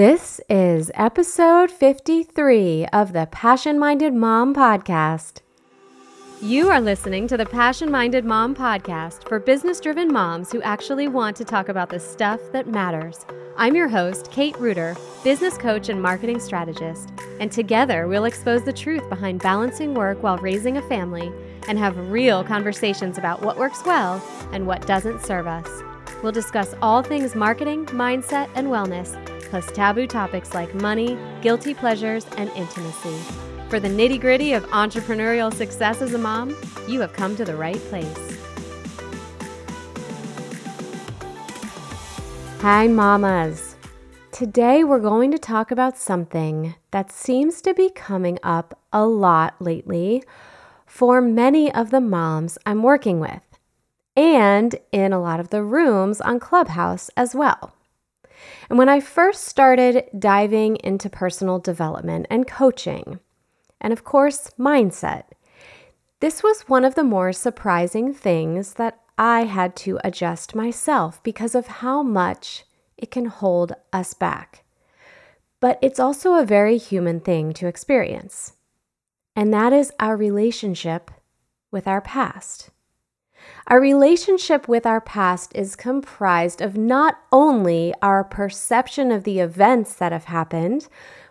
This is episode 53 of the Passion Minded Mom Podcast. You are listening to the Passion Minded Mom Podcast for business driven moms who actually want to talk about the stuff that matters. I'm your host, Kate Reuter, business coach and marketing strategist, and together we'll expose the truth behind balancing work while raising a family and have real conversations about what works well and what doesn't serve us. We'll discuss all things marketing, mindset, and wellness plus taboo topics like money, guilty pleasures, and intimacy. For the nitty gritty of entrepreneurial success as a mom, you have come to the right place. Hi, mamas. Today we're going to talk about something that seems to be coming up a lot lately for many of the moms I'm working with, and in a lot of the rooms on Clubhouse as well. And when I first started diving into personal development and coaching, and of course, mindset, this was one of the more surprising things that I had to adjust myself because of how much it can hold us back. But it's also a very human thing to experience, and that is our relationship with our past. Our relationship with our past is comprised of not only our perception of the events that have happened,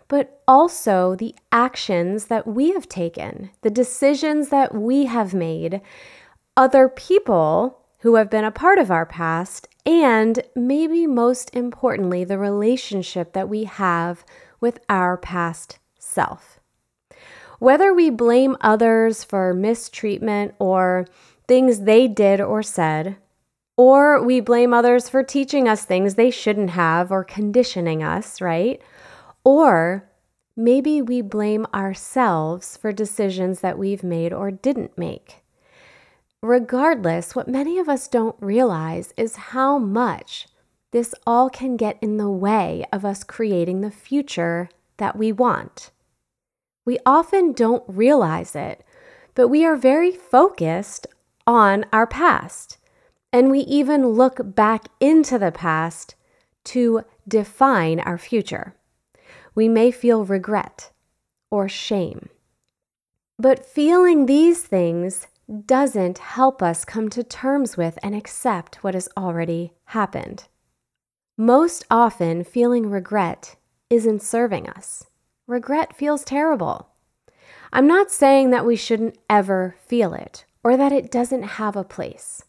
but also the actions that we have taken, the decisions that we have made, other people who have been a part of our past, and maybe most importantly, the relationship that we have with our past self. Whether we blame others for mistreatment or things they did or said, or we blame others for teaching us things they shouldn't have or conditioning us, right? Or maybe we blame ourselves for decisions that we've made or didn't make. Regardless, what many of us don't realize is how much this all can get in the way of us creating the future that we want. We often don't realize it, but we are very focused on our past. And we even look back into the past to define our future. We may feel regret or shame. But feeling these things doesn't help us come to terms with and accept what has already happened. Most often, feeling regret isn't serving us. Regret feels terrible. I'm not saying that we shouldn't ever feel it or that it doesn't have a place.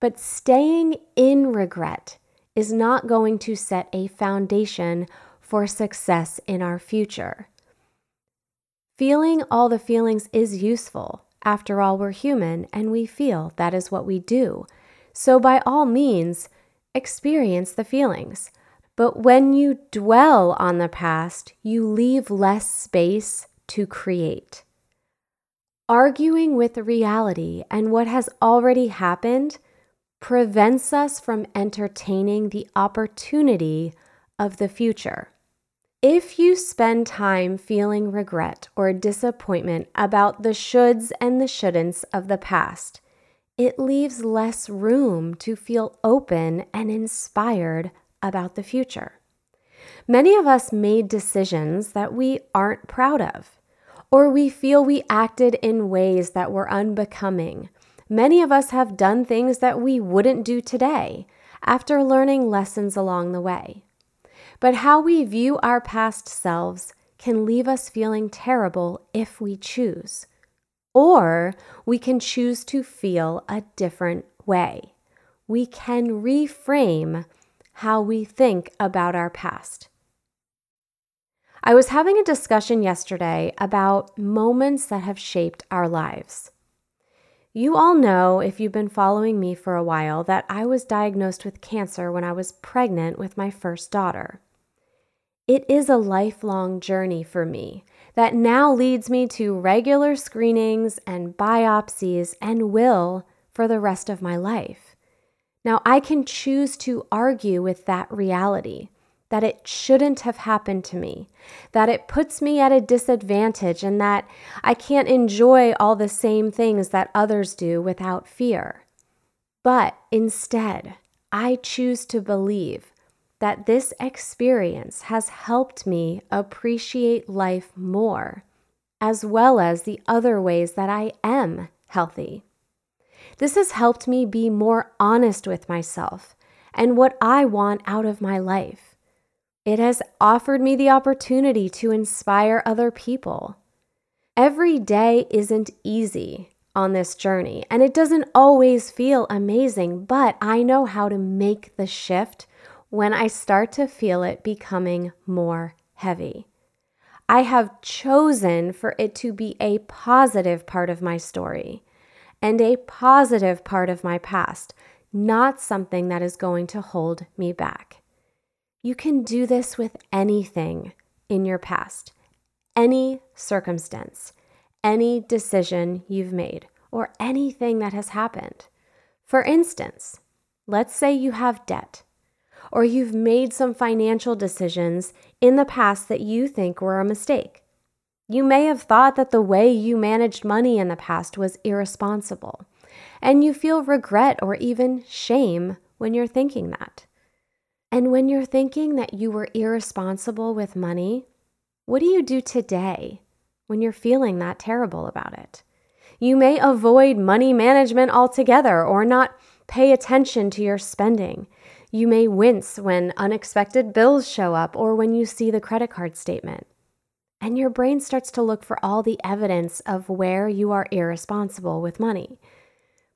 But staying in regret is not going to set a foundation for success in our future. Feeling all the feelings is useful. After all, we're human and we feel that is what we do. So, by all means, experience the feelings. But when you dwell on the past, you leave less space to create. Arguing with reality and what has already happened prevents us from entertaining the opportunity of the future. If you spend time feeling regret or disappointment about the shoulds and the shouldn'ts of the past, it leaves less room to feel open and inspired about the future. Many of us made decisions that we aren't proud of or we feel we acted in ways that were unbecoming. Many of us have done things that we wouldn't do today after learning lessons along the way. But how we view our past selves can leave us feeling terrible if we choose. Or we can choose to feel a different way. We can reframe how we think about our past. I was having a discussion yesterday about moments that have shaped our lives. You all know, if you've been following me for a while, that I was diagnosed with cancer when I was pregnant with my first daughter. It is a lifelong journey for me that now leads me to regular screenings and biopsies and will for the rest of my life. Now, I can choose to argue with that reality that it shouldn't have happened to me, that it puts me at a disadvantage, and that I can't enjoy all the same things that others do without fear. But instead, I choose to believe that this experience has helped me appreciate life more, as well as the other ways that I am healthy. This has helped me be more honest with myself and what I want out of my life. It has offered me the opportunity to inspire other people. Every day isn't easy on this journey, and it doesn't always feel amazing, but I know how to make the shift when I start to feel it becoming more heavy. I have chosen for it to be a positive part of my story and a positive part of my past, not something that is going to hold me back. You can do this with anything in your past, any circumstance, any decision you've made, or anything that has happened. For instance, let's say you have debt, or you've made some financial decisions in the past that you think were a mistake. You may have thought that the way you managed money in the past was irresponsible, and you feel regret or even shame when you're thinking that. And when you're thinking that you were irresponsible with money, what do you do today when you're feeling that terrible about it? You may avoid money management altogether or not pay attention to your spending. You may wince when unexpected bills show up or when you see the credit card statement and your brain starts to look for all the evidence of where you are irresponsible with money.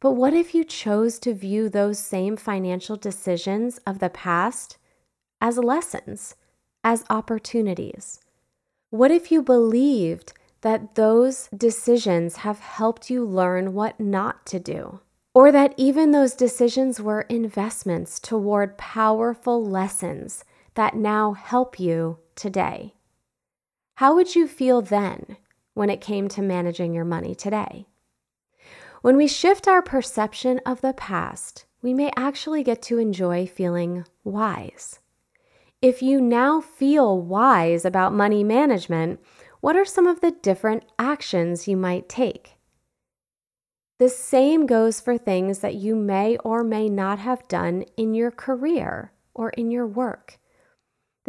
But what if you chose to view those same financial decisions of the past as lessons, as opportunities? What if you believed that those decisions have helped you learn what not to do? Or that even those decisions were investments toward powerful lessons that now help you today? How would you feel then when it came to managing your money today? When we shift our perception of the past, we may actually get to enjoy feeling wise. If you now feel wise about money management, what are some of the different actions you might take? The same goes for things that you may or may not have done in your career or in your work.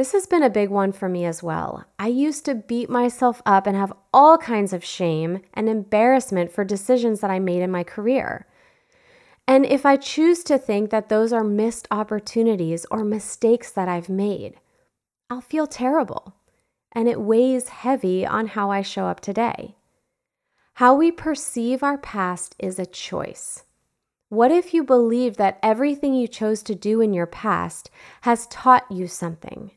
This has been a big one for me as well. I used to beat myself up and have all kinds of shame and embarrassment for decisions that I made in my career. And if I choose to think that those are missed opportunities or mistakes that I've made, I'll feel terrible. And it weighs heavy on how I show up today. How we perceive our past is a choice. What if you believe that everything you chose to do in your past has taught you something?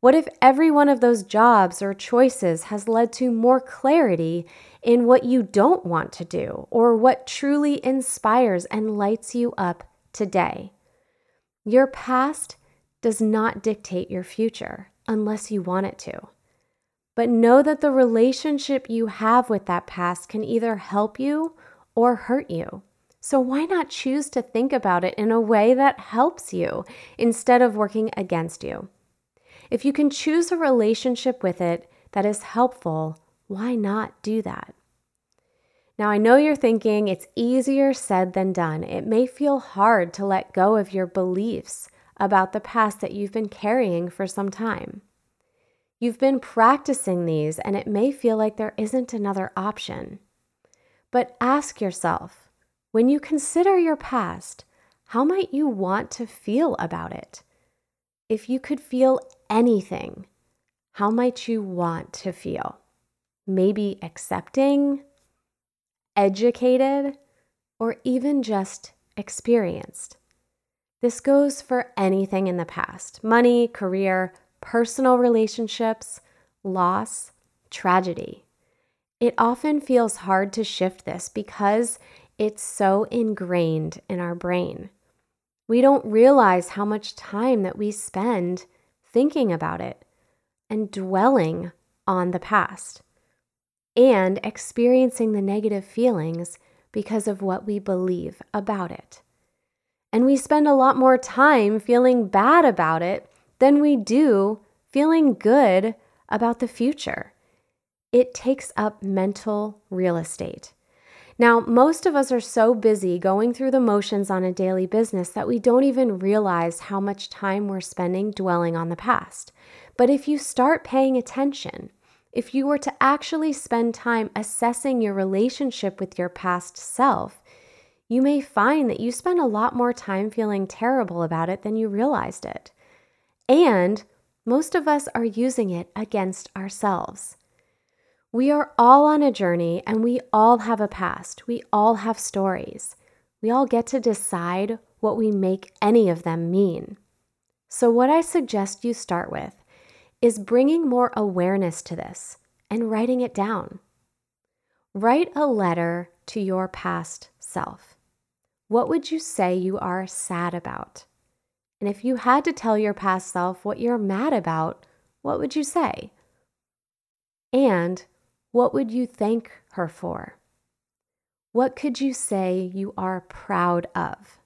What if every one of those jobs or choices has led to more clarity in what you don't want to do or what truly inspires and lights you up today? Your past does not dictate your future unless you want it to. But know that the relationship you have with that past can either help you or hurt you. So, why not choose to think about it in a way that helps you instead of working against you? If you can choose a relationship with it that is helpful, why not do that? Now, I know you're thinking it's easier said than done. It may feel hard to let go of your beliefs about the past that you've been carrying for some time. You've been practicing these, and it may feel like there isn't another option. But ask yourself when you consider your past, how might you want to feel about it? If you could feel anything, how might you want to feel? Maybe accepting, educated, or even just experienced. This goes for anything in the past money, career, personal relationships, loss, tragedy. It often feels hard to shift this because it's so ingrained in our brain. We don't realize how much time that we spend thinking about it and dwelling on the past and experiencing the negative feelings because of what we believe about it. And we spend a lot more time feeling bad about it than we do feeling good about the future. It takes up mental real estate. Now, most of us are so busy going through the motions on a daily business that we don't even realize how much time we're spending dwelling on the past. But if you start paying attention, if you were to actually spend time assessing your relationship with your past self, you may find that you spend a lot more time feeling terrible about it than you realized it. And most of us are using it against ourselves. We are all on a journey and we all have a past. We all have stories. We all get to decide what we make any of them mean. So, what I suggest you start with is bringing more awareness to this and writing it down. Write a letter to your past self. What would you say you are sad about? And if you had to tell your past self what you're mad about, what would you say? And what would you thank her for? What could you say you are proud of?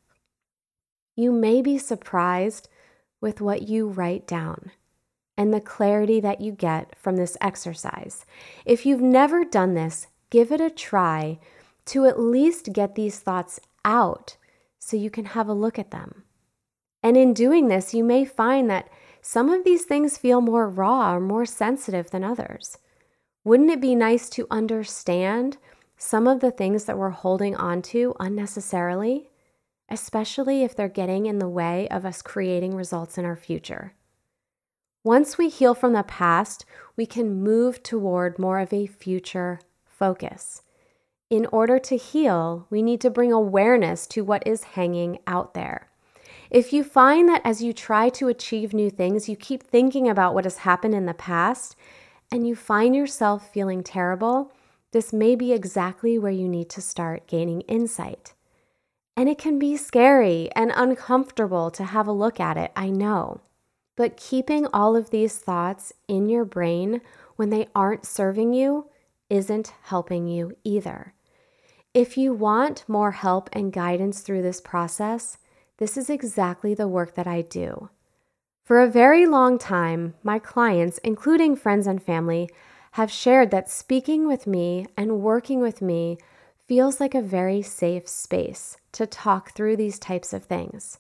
You may be surprised with what you write down and the clarity that you get from this exercise. If you've never done this, give it a try to at least get these thoughts out so you can have a look at them. And in doing this, you may find that some of these things feel more raw or more sensitive than others. Wouldn't it be nice to understand some of the things that we're holding on to unnecessarily, especially if they're getting in the way of us creating results in our future? Once we heal from the past, we can move toward more of a future focus. In order to heal, we need to bring awareness to what is hanging out there. If you find that as you try to achieve new things, you keep thinking about what has happened in the past, and you find yourself feeling terrible, this may be exactly where you need to start gaining insight. And it can be scary and uncomfortable to have a look at it, I know. But keeping all of these thoughts in your brain when they aren't serving you isn't helping you either. If you want more help and guidance through this process, this is exactly the work that I do. For a very long time, my clients, including friends and family, have shared that speaking with me and working with me feels like a very safe space to talk through these types of things.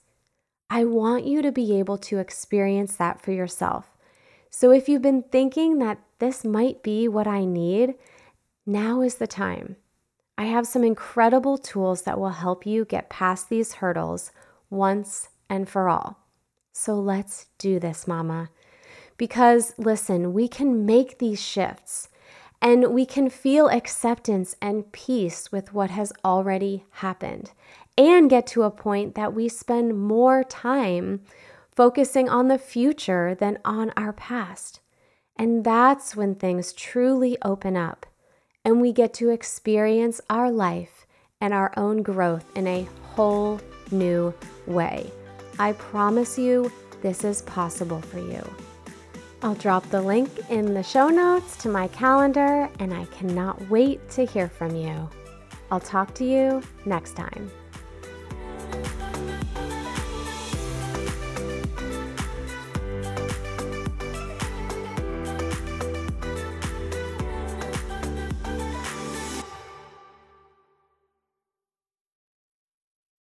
I want you to be able to experience that for yourself. So if you've been thinking that this might be what I need, now is the time. I have some incredible tools that will help you get past these hurdles once and for all. So let's do this, Mama. Because listen, we can make these shifts and we can feel acceptance and peace with what has already happened and get to a point that we spend more time focusing on the future than on our past. And that's when things truly open up and we get to experience our life and our own growth in a whole new way. I promise you, this is possible for you. I'll drop the link in the show notes to my calendar, and I cannot wait to hear from you. I'll talk to you next time.